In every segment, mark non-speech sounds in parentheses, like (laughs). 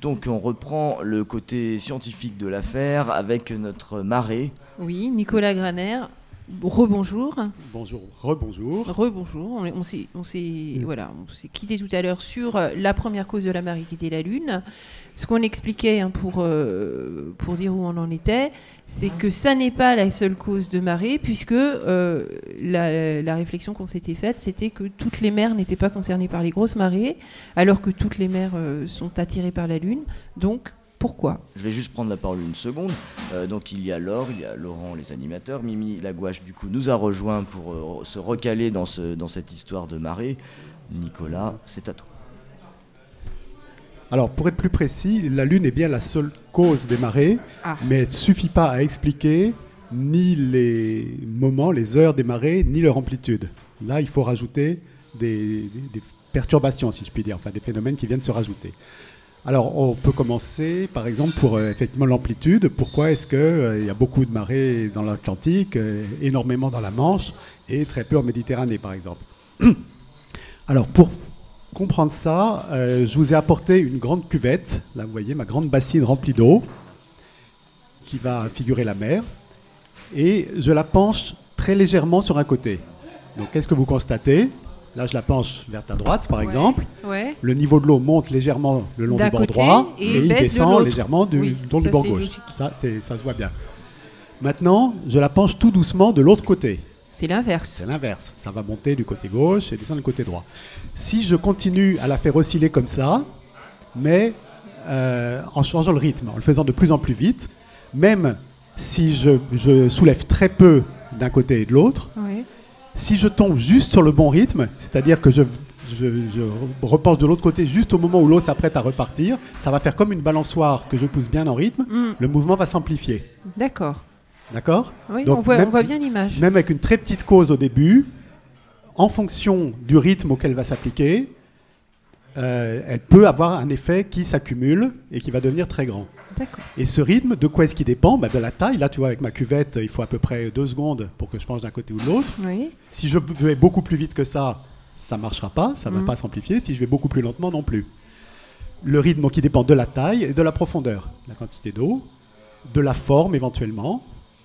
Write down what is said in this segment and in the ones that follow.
Donc on reprend le côté scientifique de l'affaire avec notre marée. Oui, Nicolas Graner. Rebonjour. Bonjour, rebonjour. Rebonjour. On, on s'est, s'est, voilà, quitté tout à l'heure sur euh, la première cause de la marée qui était la Lune. Ce qu'on expliquait hein, pour, euh, pour dire où on en était, c'est que ça n'est pas la seule cause de marée, puisque euh, la, la réflexion qu'on s'était faite, c'était que toutes les mers n'étaient pas concernées par les grosses marées, alors que toutes les mers euh, sont attirées par la Lune. Donc, pourquoi Je vais juste prendre la parole une seconde. Euh, donc il y a Laure, il y a Laurent, les animateurs. Mimi Lagouache, du coup, nous a rejoint pour euh, se recaler dans, ce, dans cette histoire de marée. Nicolas, c'est à toi. Alors, pour être plus précis, la Lune est bien la seule cause des marées, Ah. mais elle ne suffit pas à expliquer ni les moments, les heures des marées, ni leur amplitude. Là, il faut rajouter des, des- des perturbations, si je puis dire, enfin des phénomènes qui viennent se rajouter. Alors, on peut commencer, par exemple, pour euh, effectivement l'amplitude. Pourquoi est-ce qu'il y a beaucoup de marées dans l'Atlantique, euh, énormément dans la Manche et très peu en Méditerranée, par exemple? (clears throat) Alors, pour comprendre ça, euh, je vous ai apporté une grande cuvette. Là, vous voyez ma grande bassine remplie d'eau qui va figurer la mer. Et je la penche très légèrement sur un côté. Donc, qu'est-ce que vous constatez? Là, je la penche vers ta droite, par Ouais. exemple. Ouais. Le niveau de l'eau monte légèrement le long du bord droit et et, il de descend légèrement du, Oui, long du bord gauche. logique. Ça, ça se voit bien. Maintenant, je la penche tout doucement de l'autre côté. C'est l'inverse. C'est l'inverse. Ça va monter du côté gauche et descendre du côté droit. Si je continue à la faire osciller comme ça, mais euh, en changeant le rythme, en le faisant de plus en plus vite, même si je, je soulève très peu d'un côté et de l'autre. Si je tombe juste sur le bon rythme, c'est-à-dire que je, je, je repenche de l'autre côté juste au moment où l'eau s'apprête à repartir, ça va faire comme une balançoire que je pousse bien en rythme, Hmm, le mouvement va s'amplifier. D'accord. D'accord Oui, Donc, on, voit, même- on voit bien l'image. Même avec une très petite cause au début, en fonction du rythme auquel va s'appliquer, euh, elle peut avoir un effet qui s'accumule et qui va devenir très grand. Et ce rythme, de quoi est-ce qu'il dépend Bah, De la taille. Là, tu vois, avec ma cuvette, il faut à peu près deux secondes pour que je penche d'un côté ou de l'autre. Oui. Si je vais beaucoup plus vite que ça, ça ne marchera pas, ça ne va Mhm. pas s'amplifier. Si je vais beaucoup plus lentement, non plus. Le rythme qui dépend de la taille et de la profondeur, la quantité d'eau, de la forme éventuellement.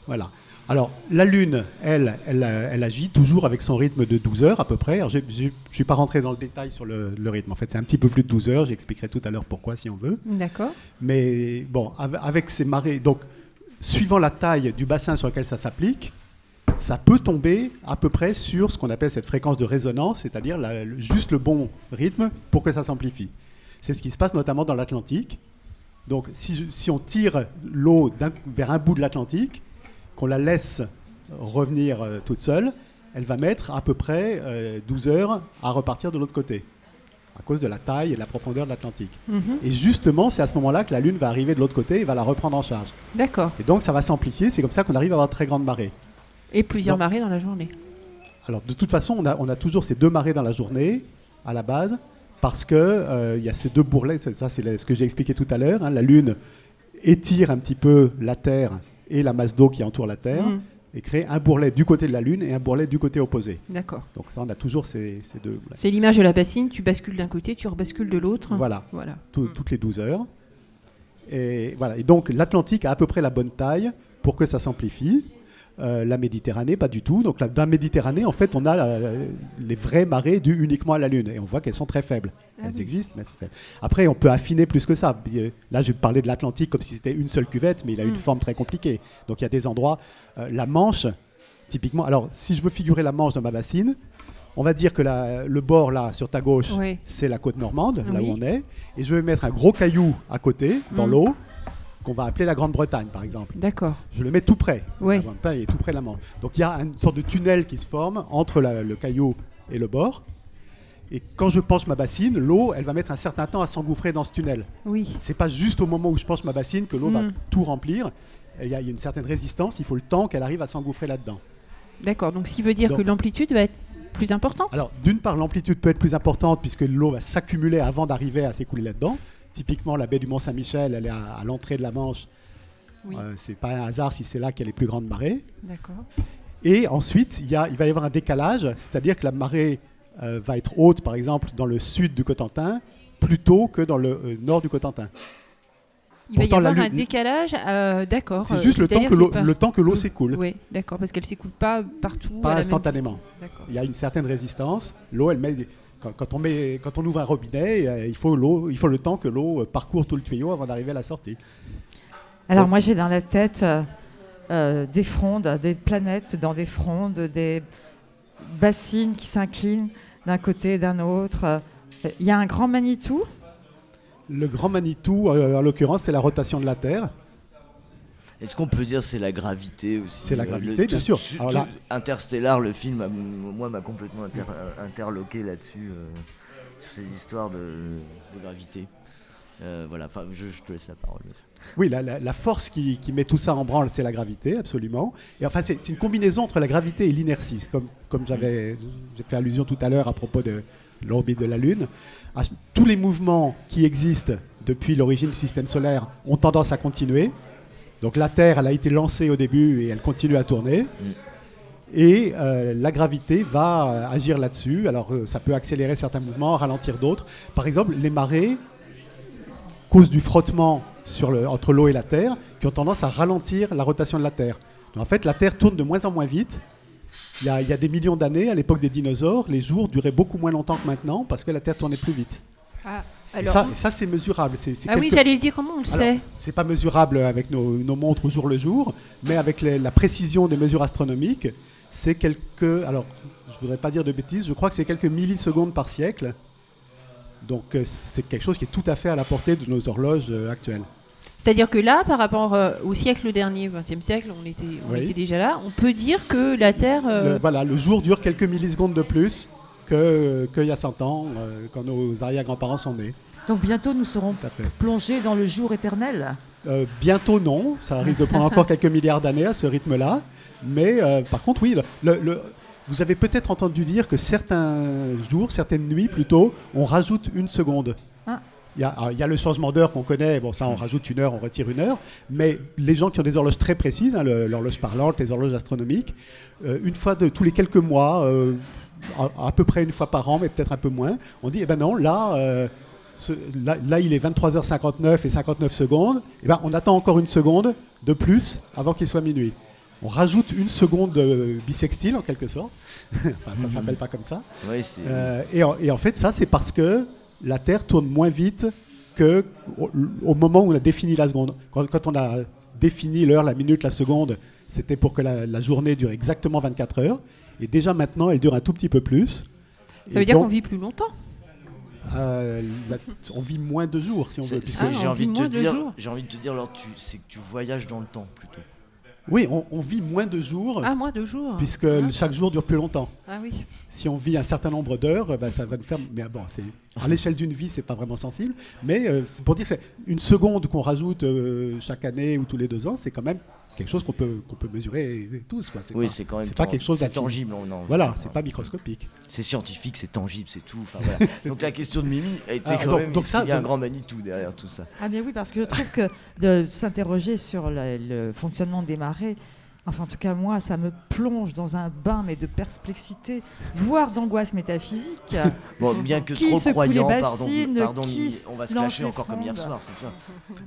Voilà. Alors, la Lune, elle, elle, elle agit toujours avec son rythme de 12 heures à peu près. Alors, Je ne suis pas rentré dans le détail sur le, le rythme. En fait, c'est un petit peu plus de 12 heures. J'expliquerai tout à l'heure pourquoi si on veut. D'accord. Mais bon, av- avec ces marées, donc suivant la taille du bassin sur lequel ça s'applique, ça peut tomber à peu près sur ce qu'on appelle cette fréquence de résonance, c'est-à-dire juste le bon rythme pour que ça s'amplifie. C'est ce qui se passe notamment dans l'Atlantique. Donc si, on tire l'eau vers un bout de l'Atlantique, qu'on la laisse revenir euh, toute seule, elle va mettre à peu près euh, 12 heures à repartir de l'autre côté, à cause de la taille et de la profondeur de l'Atlantique. Mhm. Et justement, c'est à ce moment-là que la Lune va arriver de l'autre côté et va la reprendre en charge. D'accord. Et donc, ça va s'amplifier. C'est comme ça qu'on arrive à avoir de très grandes marées. Et plusieurs marées dans la journée. Alors, de toute façon, on a, on a toujours ces deux marées dans la journée, à la base, parce que euh, y a ces deux bourrelets. Ça, c'est ce que j'ai expliqué tout à l'heure. hein. La Lune étire un petit peu la Terre et la masse d'eau qui entoure la Terre Mhm. et crée un bourrelet du côté de la Lune et un bourrelet du côté opposé. D'accord. Donc, ça, on a toujours ces, ces deux. C'est l'image de la bassine, tu bascules d'un côté, tu rebascules de l'autre. Voilà. Voilà. tout- Mm. toutes les 12 heures. Et, voilà. et donc l'Atlantique a à peu près la bonne taille pour que ça s'amplifie. Euh, la Méditerranée, pas du tout. Donc là, dans la Méditerranée, en fait, on a les vraies marées dues uniquement à la Lune. Et on voit qu'elles sont très faibles. Ah elles oui. existent, mais elles sont faibles. Après, on peut affiner plus que ça. Là, je parlais de l'Atlantique comme si c'était une seule cuvette, mais il a Mm. une forme très compliquée. Donc il y a des endroits. euh, la Manche, typiquement. Alors, si je veux figurer la Manche dans ma bassine, on va dire que la- le bord là, sur ta gauche, c'est la côte normande, là où on est. Et je vais mettre un gros caillou à côté, dans Mm. l'eau, qu'on va appeler la Grande-Bretagne, par exemple. D'accord. Je le mets tout près. Ouais. La Grande-Bretagne est tout près de la Manche. Donc il y a une sorte de tunnel qui se forme entre la- le caillou et le bord. Et quand je penche ma bassine, l'eau, elle va mettre un certain temps à s'engouffrer dans ce tunnel. Oui. C'est pas juste au moment où je penche ma bassine que l'eau va Mm. tout remplir. Il y, a il y a une certaine résistance, il faut le temps qu'elle arrive à s'engouffrer là-dedans. D'accord. Donc, ce qui veut dire Donc- que l'amplitude va être plus importante? Alors, d'une part, l'amplitude peut être plus importante puisque l'eau va s'accumuler avant d'arriver à s'écouler là-dedans. Typiquement, la baie du Mont-Saint-Michel, elle est à, à l'entrée de la Manche. Oui. Euh, c'est pas un hasard si c'est là qu'il y a les plus grandes marées. D'accord. Et ensuite, il, y a- il va y avoir un décalage, c'est-à-dire que la marée euh, va être haute, par exemple, dans le sud du Cotentin, plutôt que dans le euh, nord du Cotentin. Il va y avoir un décalage, euh, d'accord. C'est juste le temps que l'eau pas- le temps que l'eau s'écoule, Oui, d'accord, parce qu'elle s'écoule pas partout. pas même- instantanément. Il y a une certaine résistance. L'eau, elle met. Quand, quand on met, quand on ouvre un robinet, euh, il faut l'eau, il faut le temps que l'eau euh, parcourt tout le tuyau avant d'arriver à la sortie. Alors moi j'ai dans la tête euh, des frondes, des planètes dans des frondes, des bassines qui s'inclinent d'un côté et d'un autre. Il y a un grand Manitou? Le grand Manitou, en l'occurrence, c'est la rotation de la Terre. Est-ce qu'on peut dire c'est la gravité aussi C'est la euh, gravité, le- bien tout- sûr. Alors là- Interstellar, le film, a- moi, m'a complètement inter- interloqué là-dessus, euh, sur ces histoires de, de gravité. Euh, voilà, enfin, je, je te laisse la parole. Oui, la, la- la force qui, qui met tout ça en branle, c'est la gravité, absolument. Et enfin, c'est une combinaison entre la gravité et l'inertie, comme, comme j'avais j'ai fait allusion tout à l'heure à propos de l'orbite de la Lune. À- tous les mouvements qui existent depuis l'origine du système solaire ont tendance à continuer. Donc la Terre, elle a été lancée au début et elle continue à tourner. Et euh, la gravité va euh, agir là-dessus. Alors euh, ça peut accélérer certains mouvements, ralentir d'autres. Par exemple, les marées cause du frottement sur le- entre l'eau et la Terre, qui ont tendance à ralentir la rotation de la Terre. Donc, en fait, la Terre tourne de moins en moins vite. Il y a, il y a des millions d'années, à l'époque des dinosaures, les jours duraient beaucoup moins longtemps que maintenant parce que la Terre tournait plus vite. Ah, alors, ça, ça, c'est mesurable. Ah oui, j'allais le dire, comment on le Alors, sait c'est pas mesurable avec nos, nos montres au jour le jour, mais avec les- la précision des mesures astronomiques, c'est quelques. Alors, je voudrais pas dire de bêtises, je crois que c'est quelques millisecondes par siècle. Donc, euh, c'est quelque chose qui est tout à fait à la portée de nos horloges euh, actuelles. C'est-à-dire que là, par rapport euh, au siècle dernier, 20e siècle, on, était, on Oui. était déjà là, on peut dire que la Terre... euh, Le, voilà, le jour dure quelques millisecondes de plus que- qu'il y a 100 ans, euh, quand nos arrière-grands-parents sont nés. Donc bientôt nous serons plongés dans le jour éternel. Euh, bientôt non, ça risque de prendre encore (laughs) quelques milliards d'années à ce rythme-là. Mais euh, par contre, oui, le- le- vous avez peut-être entendu dire que certains jours, certaines nuits plutôt, on rajoute une seconde. Ah. Il y, a, alors, il y a le changement d'heure qu'on connaît, bon ça on rajoute une heure, on retire une heure, mais les gens qui ont des horloges très précises, hein, l'horloge parlante, les horloges astronomiques, euh, une fois de tous les quelques mois, euh, à, à peu près une fois par an, mais peut-être un peu moins, on dit, eh ben non, là, euh, ce- là, là, il est 23h59 et 59 secondes, eh ben, on attend encore une seconde de plus avant qu'il soit minuit. On rajoute une seconde bisextile en quelque sorte, (laughs) enfin, ça s'appelle pas comme ça. Euh, et, en, et en fait, ça, c'est parce que la Terre tourne moins vite que au, au moment où on a défini la seconde. Quand, quand on a défini l'heure, la minute, la seconde, c'était pour que la, la journée dure exactement 24 heures. Et déjà maintenant, elle dure un tout petit peu plus. Ça veut Et dire qu'on vit plus longtemps euh, la- on vit moins de jours, si on c'est- veut. Ah, j'ai envie de te moins de dire, jours. j'ai envie de te dire, alors tu, c'est que tu voyages dans le temps plutôt. Oui, on, on vit moins de jours, Ah, moins deux jours. puisque Ah. chaque jour dure plus longtemps. Ah oui. si on vit un certain nombre d'heures, ben, ça va nous faire. Mais bon, c'est à l'échelle d'une vie, c'est pas vraiment sensible. Mais euh, c'est pour dire que c'est une seconde qu'on rajoute euh, chaque année ou tous les deux ans, c'est quand même quelque chose qu'on peut qu'on peut mesurer tous. Quoi. Oui, pas- c'est quand même. c'est pas quelque chose C'est tangible. on en- Voilà, c'est pas microscopique. C'est scientifique, c'est tangible, c'est tout. Enfin, (laughs) voilà. donc la question de Mimi a été Ah, quand donc- même. donc est-ce ça, qu'il y a un grand Manitou derrière tout ça? Ah bien oui, parce que je trouve que de s'interroger sur la- le fonctionnement des marées, enfin en tout cas moi, ça me plonge dans un bain mais de perplexité, voire d'angoisse métaphysique. (laughs) Bon, bien que Qui trop croyant, les pardon, bassines, pardon, qui Mimi, se on va se clasher encore comme hier soir, c'est ça.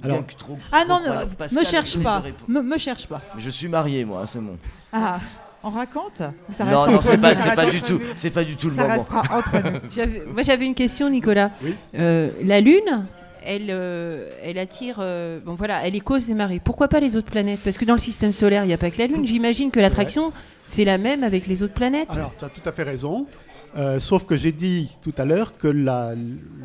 Alors- Bien que trop- Ah trop non, croyant. ne Pascal, me cherche pas, me, me cherche pas. Mais je suis marié, moi, c'est bon. Ah, on raconte Ça non, non, c'est pas, du tout, c'est pas du tout le Ça moment. restera entre nous. J'avais- Moi, j'avais une question, Nicolas. Oui. Euh, la Lune, elle, euh, elle attire. euh, bon, voilà, elle est cause des marées. Pourquoi pas les autres planètes? Parce que dans le système solaire, il n'y a pas que la Lune. J'imagine que l'attraction, c'est la même avec les autres planètes. Alors, tu as tout à fait raison. Euh, sauf que j'ai dit tout à l'heure que la-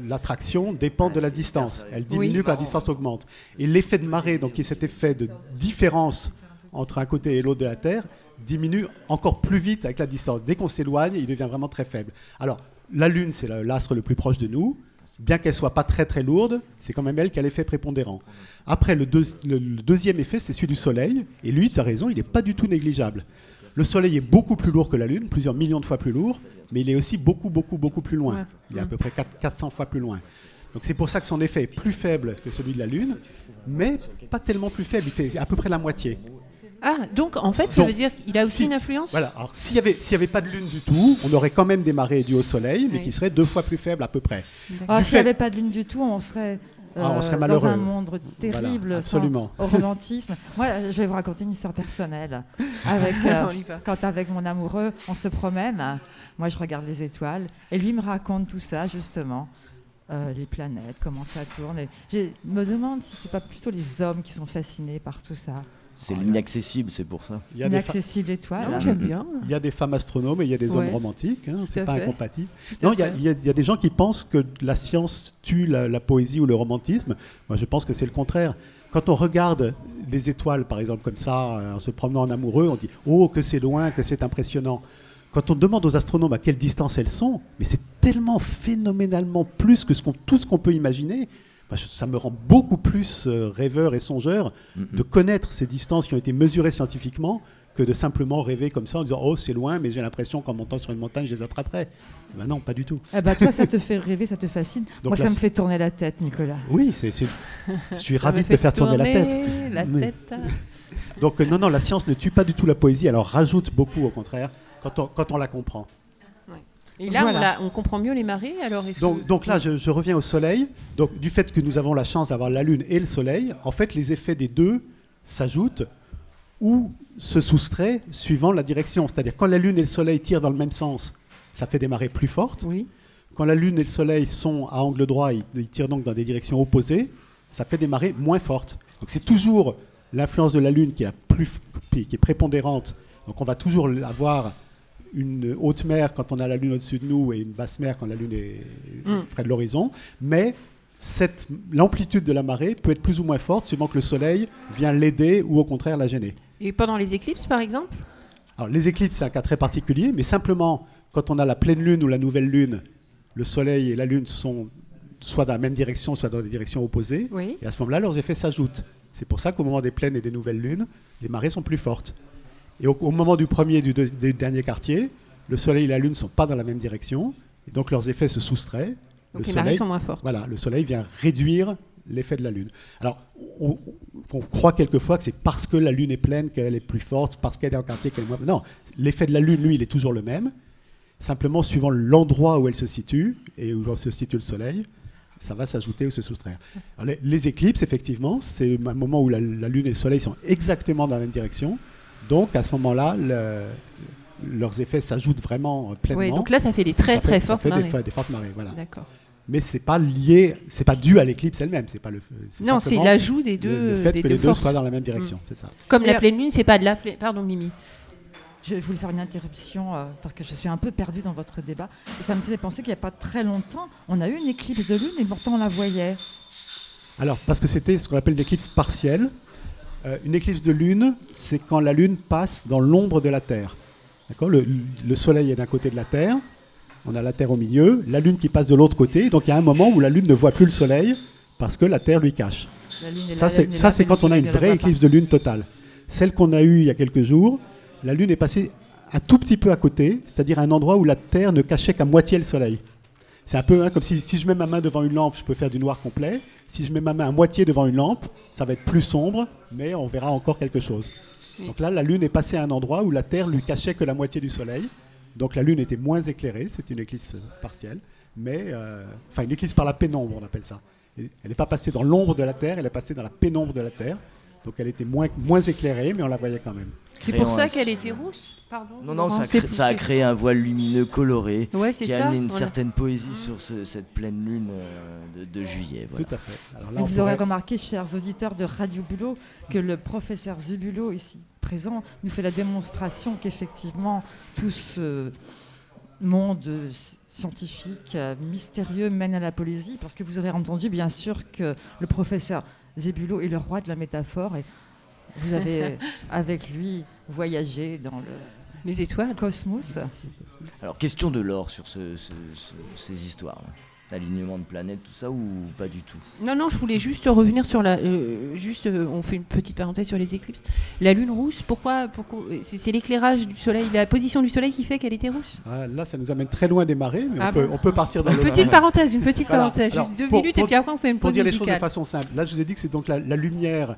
l'attraction dépend de la distance. Elle diminue Oui. quand la distance augmente. Et l'effet de marée, donc qui est cet effet de différence entre un côté et l'autre de la Terre, diminue encore plus vite avec la distance. Dès qu'on s'éloigne, il devient vraiment très faible. Alors, la Lune, c'est l'astre le plus proche de nous. Bien qu'elle soit pas très très lourde, c'est quand même elle qui a l'effet prépondérant. Après, le, deux- le- le deuxième effet, c'est celui du Soleil. Et lui, tu as raison, il n'est pas du tout négligeable. Le Soleil est beaucoup plus lourd que la Lune, plusieurs millions de fois plus lourd, mais il est aussi beaucoup, beaucoup, beaucoup plus loin. Ouais. Il est à peu près 4 400 fois plus loin. Donc c'est pour ça que son effet est plus faible que celui de la Lune, mais pas tellement plus faible, il fait à peu près la moitié. Ah, donc en fait, ça Donc, veut dire qu'il a aussi si- une influence Voilà, alors s'il n'y avait, s'il y avait pas de Lune du tout, on aurait quand même des marées dues au Soleil, mais Oui. qui seraient deux fois plus faibles à peu près. Ah, S'il n'y avait pas de lune du tout, on serait Ah, on serait euh, malheureux. dans un monde terrible, Voilà, sans- absolument. (laughs) au romantisme. Moi, je vais vous raconter une histoire personnelle. Avec, (laughs) euh, quand avec mon amoureux, on se promène, moi je regarde les étoiles, et lui me raconte tout ça, justement. euh, les planètes, comment ça tourne. Et je me demande si c'est pas plutôt les hommes qui sont fascinés par tout ça. C'est l'inaccessible, c'est pour ça. Il y, a des fa- Inaccessible étoile. J'aime bien. il y a des femmes astronomes et il y a des Ouais. hommes romantiques. hein, c'est pas fait. incompatible. Tout Non, il y, a- il y a- il y a des gens qui pensent que la science tue la, la poésie ou le romantisme. Moi, je pense que c'est le contraire. Quand on regarde les étoiles, par exemple, comme ça, euh, en se promenant en amoureux, on dit Oh, que c'est loin, que c'est impressionnant. Quand on demande aux astronomes à quelle distance elles sont, mais c'est tellement phénoménalement plus que ce qu'on- tout ce qu'on peut imaginer. Ça me rend beaucoup plus euh, rêveur et songeur de connaître ces distances qui ont été mesurées scientifiquement que de simplement rêver comme ça en disant Oh, c'est loin, mais j'ai l'impression qu'en montant sur une montagne, je les attraperai. Ben non, pas du tout. Eh ben, toi, ça te fait rêver, ça te fascine. Donc Moi, là, ça me fait tourner la tête, Nicolas. Oui, c'est, je suis (laughs) ravi de te faire tourner la tête. La tête. Donc euh, non, non, la science ne tue pas du tout la poésie, alors rajoute beaucoup au contraire quand on, quand on la comprend. Et là, Voilà. on, la- on comprend mieux les marées. Alors, Donc, que- donc là, je, je reviens au Soleil. Donc du fait que nous avons la chance d'avoir la Lune et le Soleil, en fait, les effets des deux s'ajoutent ou se soustraient suivant la direction. C'est-à-dire quand la Lune et le Soleil tirent dans le même sens, ça fait des marées plus fortes. Oui. Quand la Lune et le Soleil sont à angle droit, ils, ils tirent donc dans des directions opposées, ça fait des marées moins fortes. Donc c'est toujours l'influence de la Lune qui est, la plus, qui est prépondérante. Donc on va toujours avoir une haute mer quand on a la Lune au-dessus de nous et une basse mer quand la Lune est Mm. près de l'horizon. Mais l'amplitude de la marée peut être plus ou moins forte suivant que le Soleil vient l'aider ou au contraire la gêner. Et pendant les éclipses, par exemple? Alors, les éclipses, c'est un cas très particulier, mais simplement, quand on a la pleine lune ou la nouvelle lune, le soleil et la lune sont soit dans la même direction, soit dans des directions opposées. Oui. Et à ce moment-là, leurs effets s'ajoutent. C'est pour ça qu'au moment des pleines et des nouvelles lunes, les marées sont plus fortes. Et au, au moment du premier et du, deux- du dernier quartier, le soleil et la lune ne sont pas dans la même direction, et donc leurs effets se soustraient. Donc le les marées sont moins fortes. voilà, le soleil vient réduire l'effet de la lune. Alors, on, on croit quelquefois que c'est parce que la lune est pleine qu'elle est plus forte, parce qu'elle est en quartier qu'elle est moins. Non, l'effet de la lune, lui, il est toujours le même. Simplement, suivant l'endroit où elle se situe et où se situe le soleil, ça va s'ajouter ou se soustraire. Alors, les, les éclipses, effectivement, c'est un moment où la, la lune et le soleil sont exactement dans la même direction. Donc, à ce moment-là, le- leurs effets s'ajoutent vraiment euh, pleinement. Ouais, donc là, ça fait des très Ça fait- très ça fortes fait des- marées. des fortes marées, voilà D'accord. mais c'est pas lié, c'est pas dû à l'éclipse elle-même, c'est pas le. Non, c'est l'ajout des le- deux, le fait des que deux les deux soient dans la même direction, c'est ça. Comme Et la à- pleine lune, c'est pas de la pleine. Pardon, Mimi. Je voulais faire une interruption euh, parce que je suis un peu perdue dans votre débat. Et ça me faisait penser qu'il n'y a pas très longtemps, on a eu une éclipse de lune et pourtant on la voyait. Alors parce que c'était ce qu'on appelle une éclipse partielle. Euh, une éclipse de lune, c'est quand la lune passe dans l'ombre de la Terre. D'accord le, le soleil est d'un côté de la Terre, on a la Terre au milieu, la lune qui passe de l'autre côté. Donc il y a un moment où la lune ne voit plus le soleil parce que la Terre lui cache. Ça, c'est quand on a une vraie éclipse de lune totale. Celle qu'on a eue il y a quelques jours, la lune est passée un tout petit peu à côté, c'est-à-dire à un endroit où la Terre ne cachait qu'à moitié le soleil. C'est un peu hein, comme si, si je mets ma main devant une lampe, je peux faire du noir complet. Si je mets ma main à moitié devant une lampe, ça va être plus sombre, mais on verra encore quelque chose. Donc là, la lune est passée à un endroit où la Terre lui cachait que la moitié du soleil. Donc la lune était moins éclairée, c'est une éclipse partielle, mais euh, enfin une éclipse par la pénombre, on appelle ça. Elle n'est pas passée dans l'ombre de la Terre, elle est passée dans la pénombre de la Terre. Donc elle était moins, moins éclairée, mais on la voyait quand même. C'est pour ça qu'elle était rousse Pardon Non, non, ça, crée- a créé un voile lumineux coloré Ouais, c'est qui a amené une voilà. certaine poésie sur ce- cette pleine lune euh, de, de juillet. voilà. Tout à fait. Alors là, Et on vous aurez remarqué, chers auditeurs de Radio Bulot, que le professeur Zubulot, ici présent, nous fait la démonstration qu'effectivement, tout ce monde scientifique, euh, mystérieux, mène à la poésie, parce que vous aurez entendu, bien sûr, que le professeur Zébulot est le roi de la métaphore, et vous avez, (laughs) avec lui, voyagé dans le Les étoiles. cosmos. Alors, question de l'or sur ce- ce- ce- ces histoires. Alignement de planètes, tout ça, ou pas du tout? Non, non, je voulais juste revenir sur la. euh, juste, euh, on fait une petite parenthèse sur les éclipses. La lune rousse, pourquoi, pourquoi C'est c'est l'éclairage du soleil, la position du soleil qui fait qu'elle était rousse? Ah, là, ça nous amène très loin des marées, mais Ah on, peut, on peut partir dans Une petite parenthèse, une petite Voilà. parenthèse. Alors, juste deux pour- minutes pour- et puis après on fait une Pour pause dire les choses de façon simple, là je vous ai dit que c'est donc la, la lumière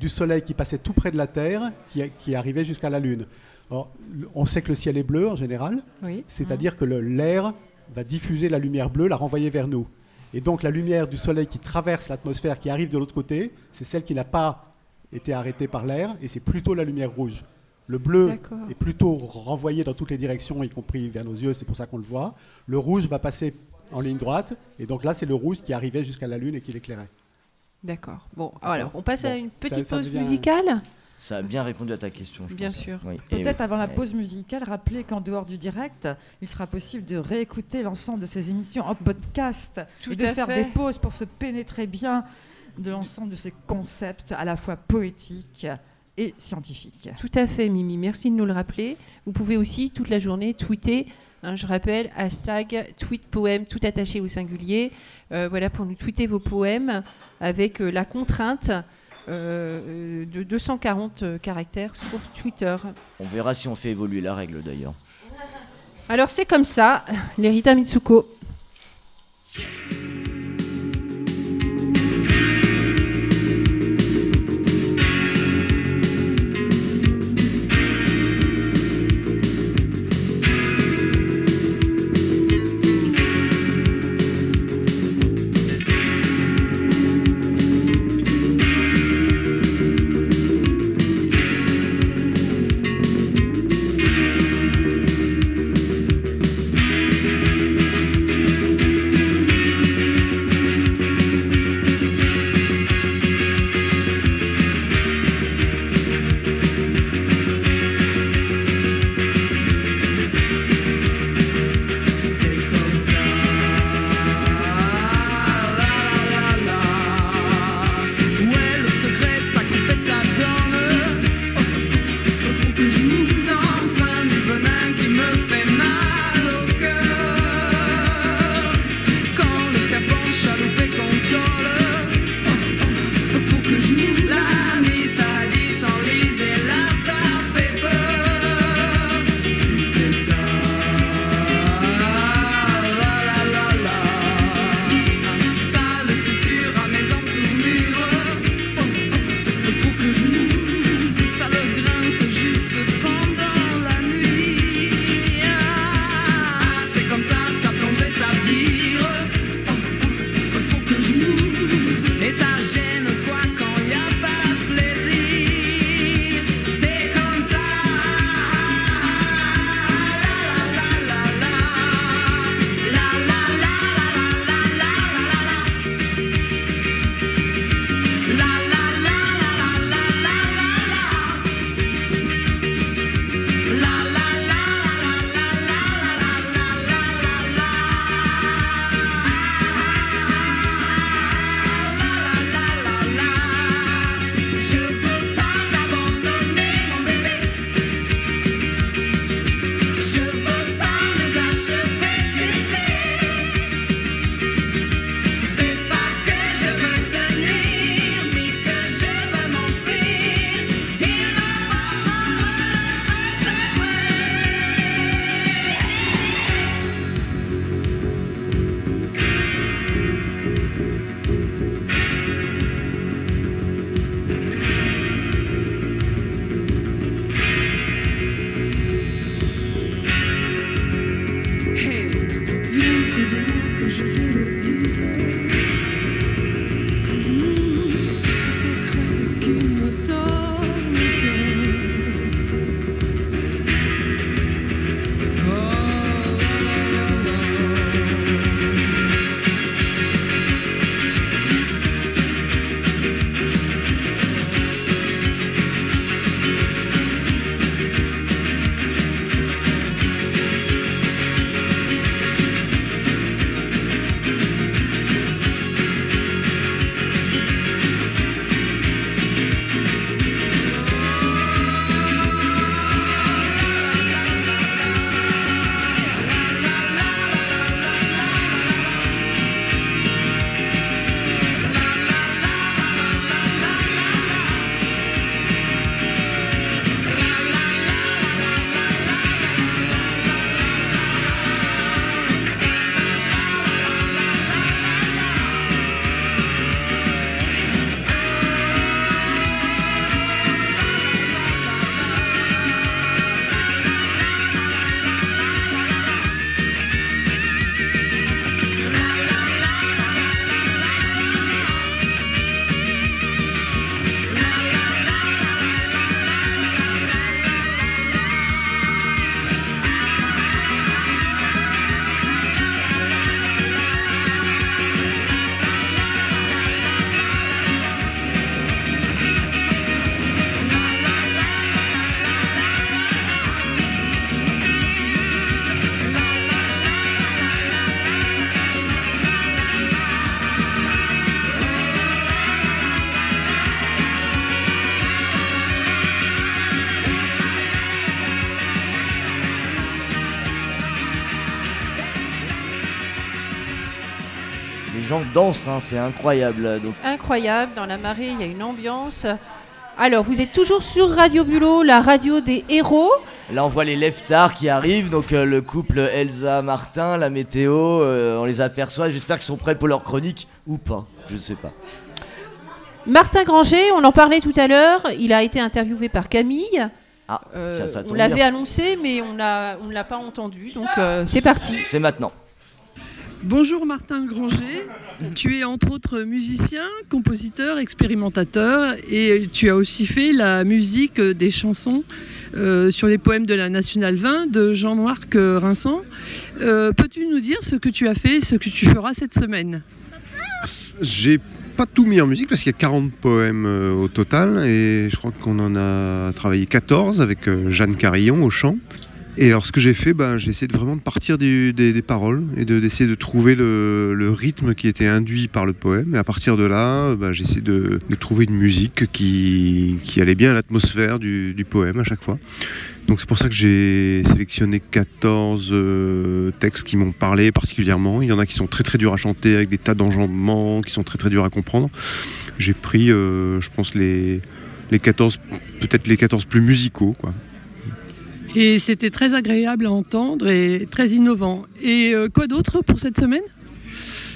du soleil qui passait tout près de la Terre qui, qui arrivait jusqu'à la Lune. Or, on sait que le ciel est bleu en général, Oui. c'est-à-dire que le- l'air va diffuser la lumière bleue, la renvoyer vers nous. Et donc la lumière du soleil qui traverse l'atmosphère, qui arrive de l'autre côté, c'est celle qui n'a pas été arrêtée par l'air, et c'est plutôt la lumière rouge. Le bleu est plutôt renvoyé dans toutes les directions, y compris vers nos yeux, c'est pour ça qu'on le voit. Le rouge va passer en ligne droite, et donc là c'est le rouge qui arrivait jusqu'à la Lune et qui l'éclairait. D'accord. Bon, alors on passe à une petite pause musicale. Ça a bien répondu à ta question. Je bien sûr. Peut-être avant la pause musicale, rappeler qu'en dehors du direct, il sera possible de réécouter l'ensemble de ces émissions en podcast Tout et de faire des pauses pour se pénétrer bien de l'ensemble de ces concepts à la fois poétiques et scientifiques. Tout à fait, Mimi. Merci de nous le rappeler. Vous pouvez aussi toute la journée tweeter. Hein, je rappelle, hashtag tweet poème tout attaché au singulier. Euh, voilà pour nous tweeter vos poèmes avec euh, la contrainte euh, de 240 euh, caractères sur Twitter. On verra si on fait évoluer la règle d'ailleurs. Alors c'est comme ça, les Rita Mitsuko. Dansent, hein, c'est incroyable. Donc, Incroyable, dans la marée, il y a une ambiance. Alors, vous êtes toujours sur Radio Bulot, la radio des héros. Là, on voit les leftards qui arrivent, donc euh, le couple Elsa-Martin, la météo, euh, on les aperçoit. J'espère qu'ils sont prêts pour leur chronique ou pas, je ne sais pas. Martin Granger, on en parlait tout à l'heure, il a été interviewé par Camille. Ah, Euh, ça, ça on l'avait annoncé, mais on ne l'a pas entendu, donc c'est parti. C'est maintenant. Bonjour Martin Granger, tu es entre autres musicien, compositeur, expérimentateur et tu as aussi fait la musique des chansons euh, sur les poèmes de la Nationale 20 de Jean-Marc Rinsan. Euh, Peux-tu nous dire ce que tu as fait, ce que tu feras cette semaine? J'ai pas tout mis en musique parce qu'il y a 40 poèmes euh, au total et je crois qu'on en a travaillé 14 avec Jeanne Carillon au chant. Et alors ce que j'ai fait, ben, j'ai essayé de vraiment de partir des, paroles et de- d'essayer de, trouver le, rythme qui était induit par le poème. Et à partir de là, ben, j'ai essayé de, trouver une musique qui, qui allait bien à l'atmosphère du, du poème à chaque fois. Donc c'est pour ça que j'ai sélectionné 14 euh, textes qui m'ont parlé particulièrement. Il y en a qui sont très très durs à chanter avec des tas d'enjambements qui sont très très durs à comprendre. J'ai pris, euh, je pense, les, les 14, peut-être les 14 plus musicaux. Quoi. Et c'était très agréable à entendre et très innovant. Et euh, quoi d'autre pour cette semaine?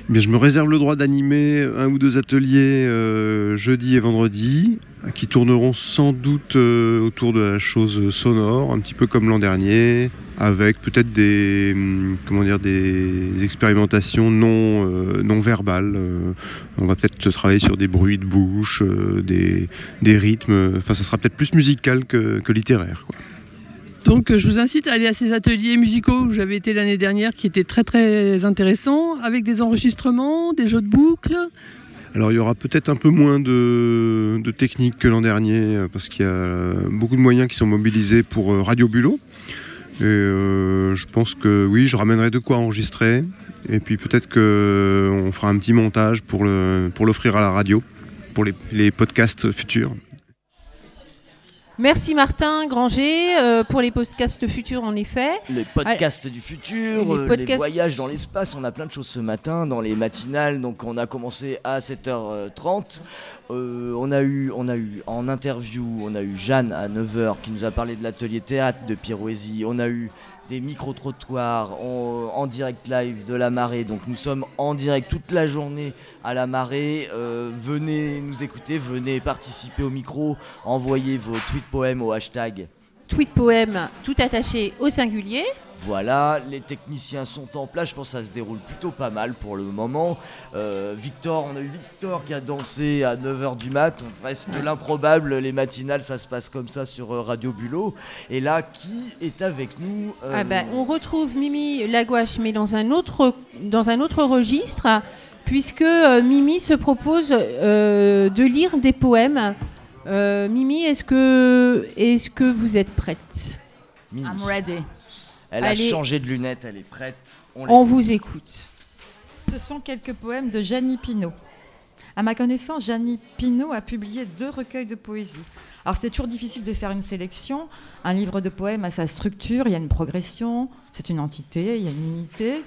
Eh bien, je me réserve le droit d'animer un ou deux ateliers euh, jeudi et vendredi qui tourneront sans doute euh, autour de la chose sonore, un petit peu comme l'an dernier, avec peut-être des, hum, comment dire, des expérimentations non, non verbales. On va peut-être travailler sur des bruits de bouche, des, des rythmes. Enfin, ça sera peut-être plus musical que, littéraire. Donc euh, je vous incite à aller à ces ateliers musicaux où j'avais été l'année dernière qui étaient très très intéressants, avec des enregistrements, des jeux de boucles. Alors il y aura peut-être un peu moins de, de technique que l'an dernier euh, parce qu'il y a beaucoup de moyens qui sont mobilisés pour euh, Radio Bulot. Et je pense que oui, je ramènerai de quoi enregistrer. Et puis peut-être qu'on fera un petit montage pour l'offrir à la radio, pour les podcasts futurs. Merci Martin Granger euh, pour les podcasts futurs en effet. Les podcasts du futur, Les euh, les, podcasts- voyages dans l'espace, on a plein de choses ce matin dans les matinales. Donc on a commencé à 7h30. Euh, on, a eu, on a eu en interview, on a eu Jeanne à 9h qui nous a parlé de l'atelier théâtre de Pirouésie. On a eu des micro-trottoirs en, en direct live de la marée. Donc nous sommes en direct toute la journée à la marée. Euh, venez nous écouter, venez participer au micro, envoyez vos tweets poèmes au hashtag Tweet poème tout attaché au singulier. Voilà, les techniciens sont en place, je pense que ça se déroule plutôt pas mal pour le moment. Euh, Victor, on a eu Victor qui a dansé à 9h du mat, on reste de l'improbable, les matinales ça se passe comme ça sur euh, Radio Bulot. Et là, qui est avec nous Euh, Ah bah, on retrouve Mimi Lagouache, mais dans un autre, dans un autre registre, puisque Mimi se propose euh, de lire des poèmes. Euh, Mimi, est-ce que, est que vous êtes prête Mimi. I'm ready. Elle Allez. a changé de lunettes, elle est prête. On On vous écoute. Ce sont quelques poèmes de Jeannie Pinault. À ma connaissance, Jeannie Pinault a publié deux recueils de poésie. Alors c'est toujours difficile de faire une sélection. Un livre de poèmes a sa structure, il y a une progression, c'est une entité, il y a une unité,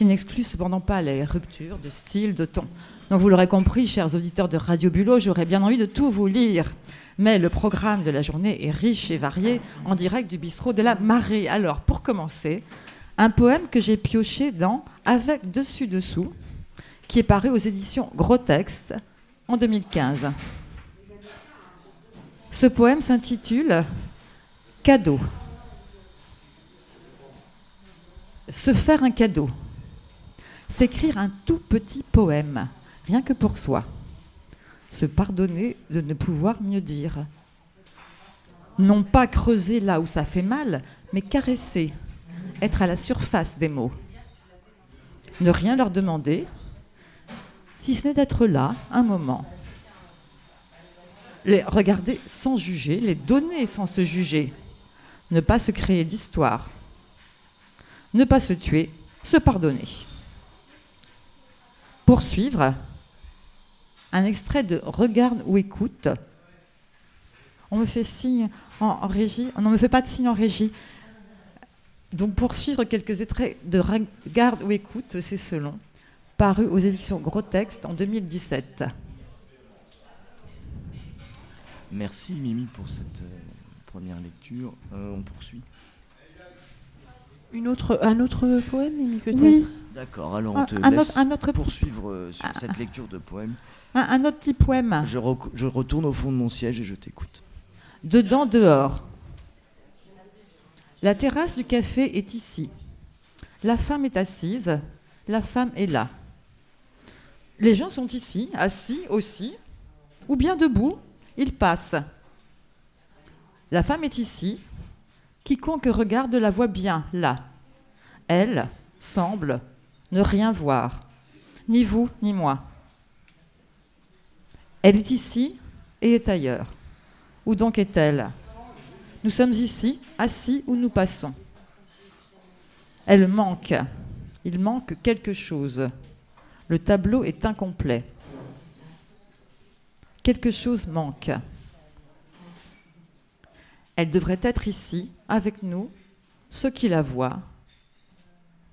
qui n'exclut cependant pas les ruptures de style, de ton. Donc vous l'aurez compris, chers auditeurs de Radio Bulot, j'aurais bien envie de tout vous lire. Mais le programme de la journée est riche et varié en direct du bistrot de la Marée. Alors pour commencer, un poème que j'ai pioché dans Avec dessus-dessous, qui est paru aux éditions Gros Texte en 2015. Ce poème s'intitule Cadeau. Se faire un cadeau. S'écrire un tout petit poème, rien que pour soi. Se pardonner de ne pouvoir mieux dire. Non pas creuser là où ça fait mal, mais caresser, être à la surface des mots. Ne rien leur demander, si ce n'est d'être là un moment. Les regarder sans juger, les donner sans se juger. Ne pas se créer d'histoire. Ne pas se tuer, se pardonner. Poursuivre, un extrait de Regarde ou écoute. On me fait signe en, en régie. On ne me fait pas de signe en régie. Donc poursuivre quelques extraits de Regarde ou écoute, c'est selon. paru aux éditions Gros Texte en 2017. Merci Mimi pour cette euh, première lecture. Euh, on poursuit. Une autre, un autre poème, Mimi, peut-être? Oui. D'accord, alors on te un laisse autre- un autre petit- poursuivre sur cette lecture de poème. Un, autre petit poème. Je retourne au fond de mon siège et je t'écoute. Dedans, dehors. La terrasse du café est ici. La femme est assise. La femme est là. Les gens sont ici, assis aussi, ou bien debout. Ils passent. La femme est ici. Quiconque regarde la voit bien là. Elle semble ne rien voir, ni vous ni moi. Elle est ici et est ailleurs. Où donc est-elle? Nous sommes ici, assis où nous passons. Elle manque. Il manque quelque chose. Le tableau est incomplet. Quelque chose manque. Elle devrait être ici, avec nous, ceux qui la voient.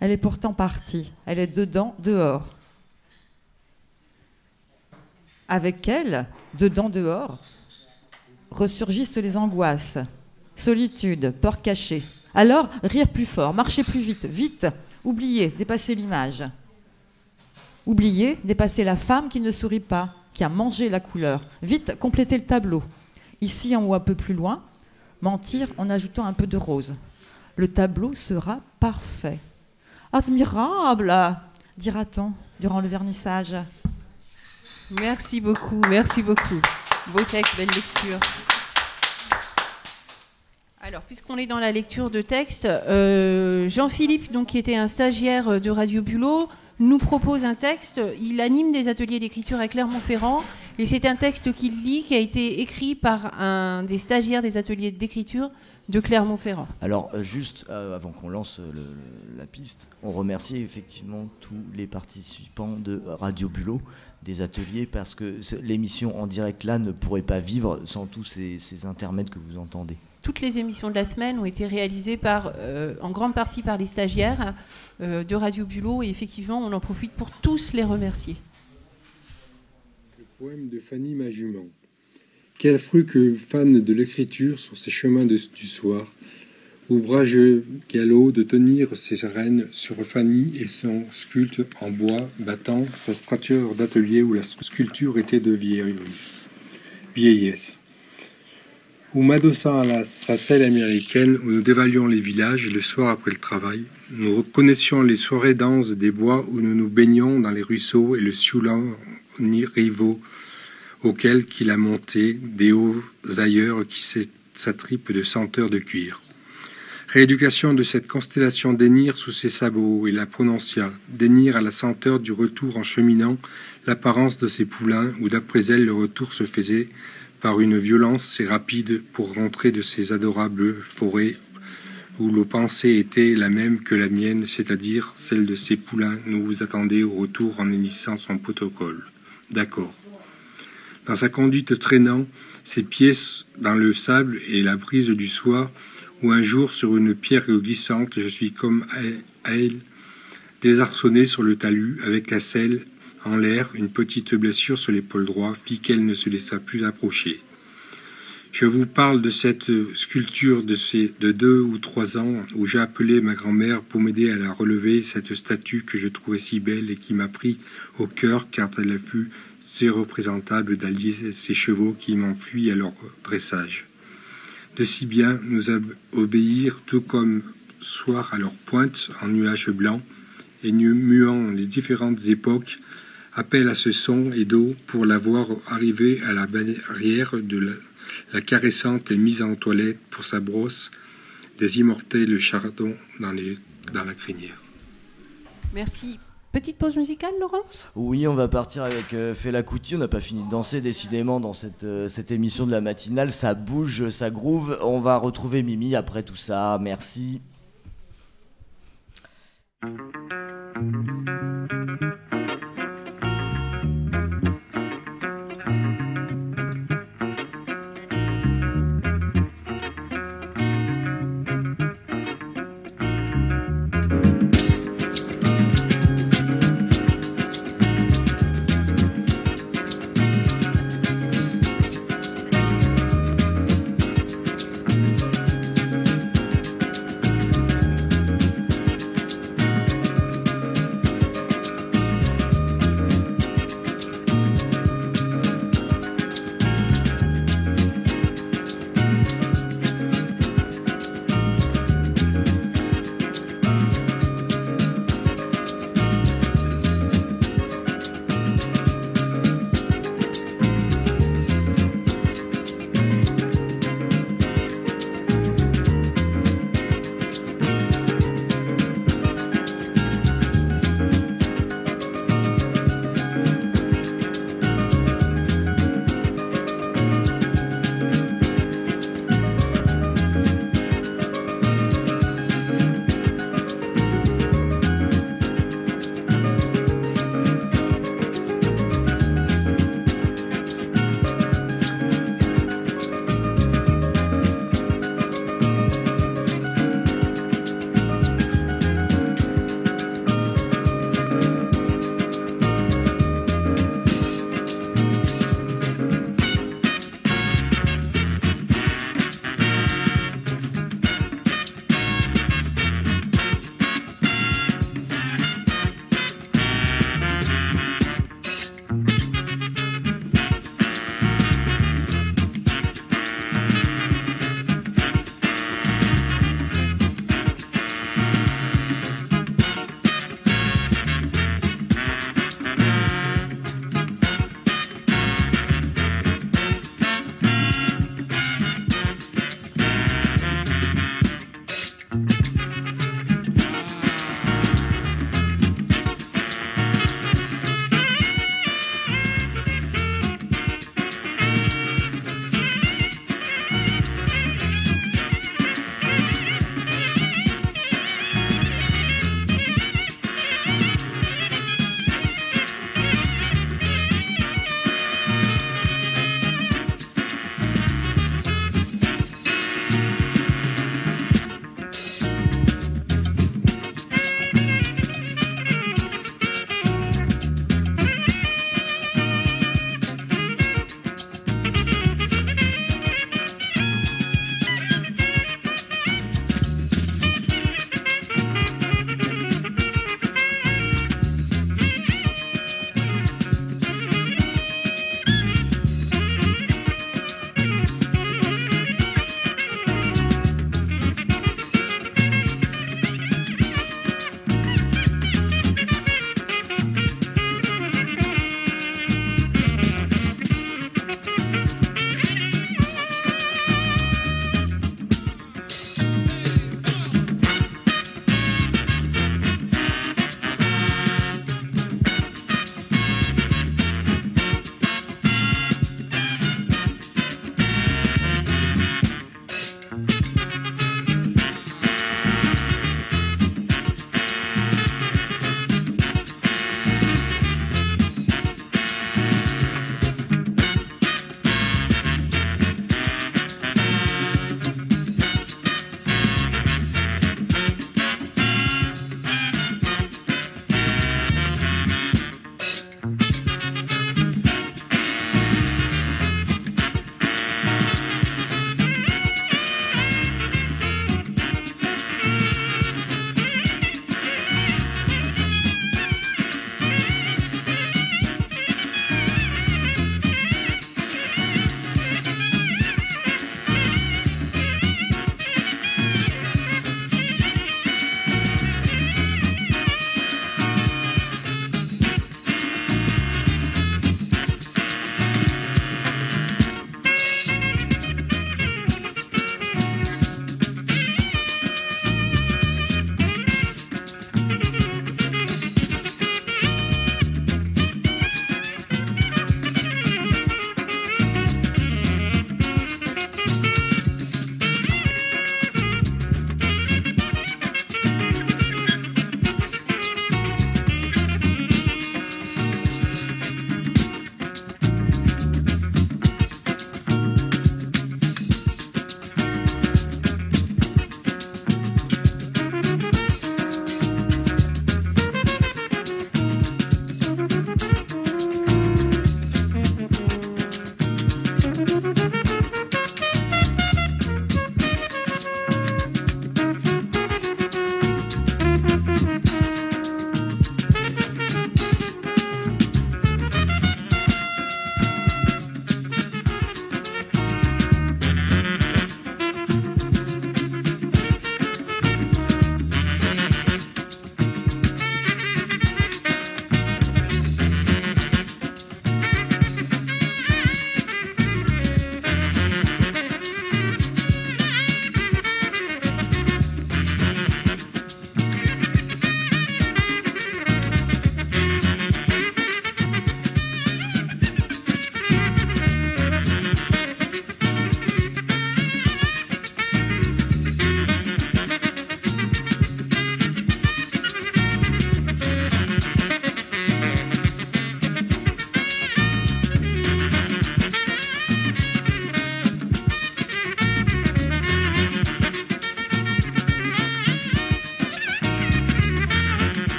Elle est pourtant partie. Elle est dedans, dehors. Avec elle, dedans, dehors, ressurgissent les angoisses. Solitude, peur cachée. Alors, rire plus fort, marcher plus vite, vite, oublier, dépasser l'image. Oublier, dépasser la femme qui ne sourit pas, qui a mangé la couleur. Vite, compléter le tableau. Ici en haut un peu plus loin, mentir en ajoutant un peu de rose. Le tableau sera parfait. Admirable, dira-t-on durant le vernissage. Merci beaucoup, merci beaucoup. Beau texte, belle lecture. Alors, puisqu'on est dans la lecture de texte, euh, Jean-Philippe, donc, qui était un stagiaire de Radio Bulot, nous propose un texte. Il anime des ateliers d'écriture à Clermont-Ferrand. Et c'est un texte qu'il lit, qui a été écrit par un des stagiaires des ateliers d'écriture de Clermont-Ferrand. Alors, euh, juste euh, avant qu'on lance euh, le- le- la piste, on remercie effectivement tous les participants de Radio Bulot des ateliers parce que l'émission en direct là ne pourrait pas vivre sans tous ces, ces intermèdes que vous entendez. Toutes les émissions de la semaine ont été réalisées par, euh, en grande partie par les stagiaires euh, de Radio Bulot. Et effectivement, on en profite pour tous les remercier. Le poème de Fanny Majument. Quel fruit que fan de l'écriture sur ces chemins du soir, ouvrageux galop de tenir ses rênes sur Fanny et son sculpte en bois battant sa strature d'atelier où la sculpture était de vieillesse. Ou m'adossant à la, sa selle américaine où nous dévalions les villages le soir après le travail, nous reconnaissions les soirées denses des bois où nous nous baignions dans les ruisseaux et le sioulant ni rivaux auquel qu'il a monté des hauts ailleurs qui s'attripent de senteurs de cuir. Rééducation de cette constellation d'énir sous ses sabots et la prononcia, d'énir à la senteur du retour en cheminant l'apparence de ses poulains où d'après elle le retour se faisait par une violence si rapide pour rentrer de ces adorables forêts où le pensée était la même que la mienne, c'est-à-dire celle de ses poulains, nous vous attendez au retour en initiant son protocole. D'accord. Dans sa conduite traînant, ses pieds dans le sable et la brise du soir, où un jour sur une pierre glissante, je suis comme à elle, désarçonné sur le talus, avec la selle en l'air, une petite blessure sur l'épaule droit, fit qu'elle ne se laissa plus approcher. Je vous parle de cette sculpture de, de deux ou trois ans où j'ai appelé ma grand-mère pour m'aider à la relever, cette statue que je trouvais si belle et qui m'a pris au cœur car elle a si représentable d'allier ces chevaux qui m'enfuient à leur dressage. De si bien nous obéir tout comme soir à leur pointe en nuages blancs et muant les différentes époques, appel à ce son et d'eau pour la voir arriver à la barrière de la, caressante et mise en toilette pour sa brosse des immortels chardons dans, dans la crinière. Merci. Petite pause musicale, Laurent Oui, on va partir avec euh, Fela Kuti. On n'a pas fini de danser, décidément, dans cette, euh, cette émission de la matinale. Ça bouge, ça groove. On va retrouver Mimi après tout ça. Merci.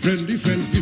friendly friend.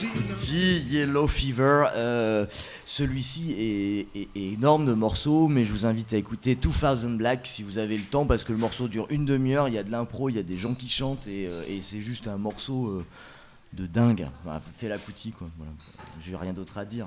Yellow Fever. euh, Celui-ci est, énorme de morceaux, mais je vous invite à écouter 2000 Black si vous avez le temps, parce que le morceau dure une demi-heure. Il y a de l'impro, il y a des gens qui chantent, et, euh, c'est juste un morceau euh, de dingue. Enfin, Fela Kuti, quoi. J'ai rien d'autre à dire.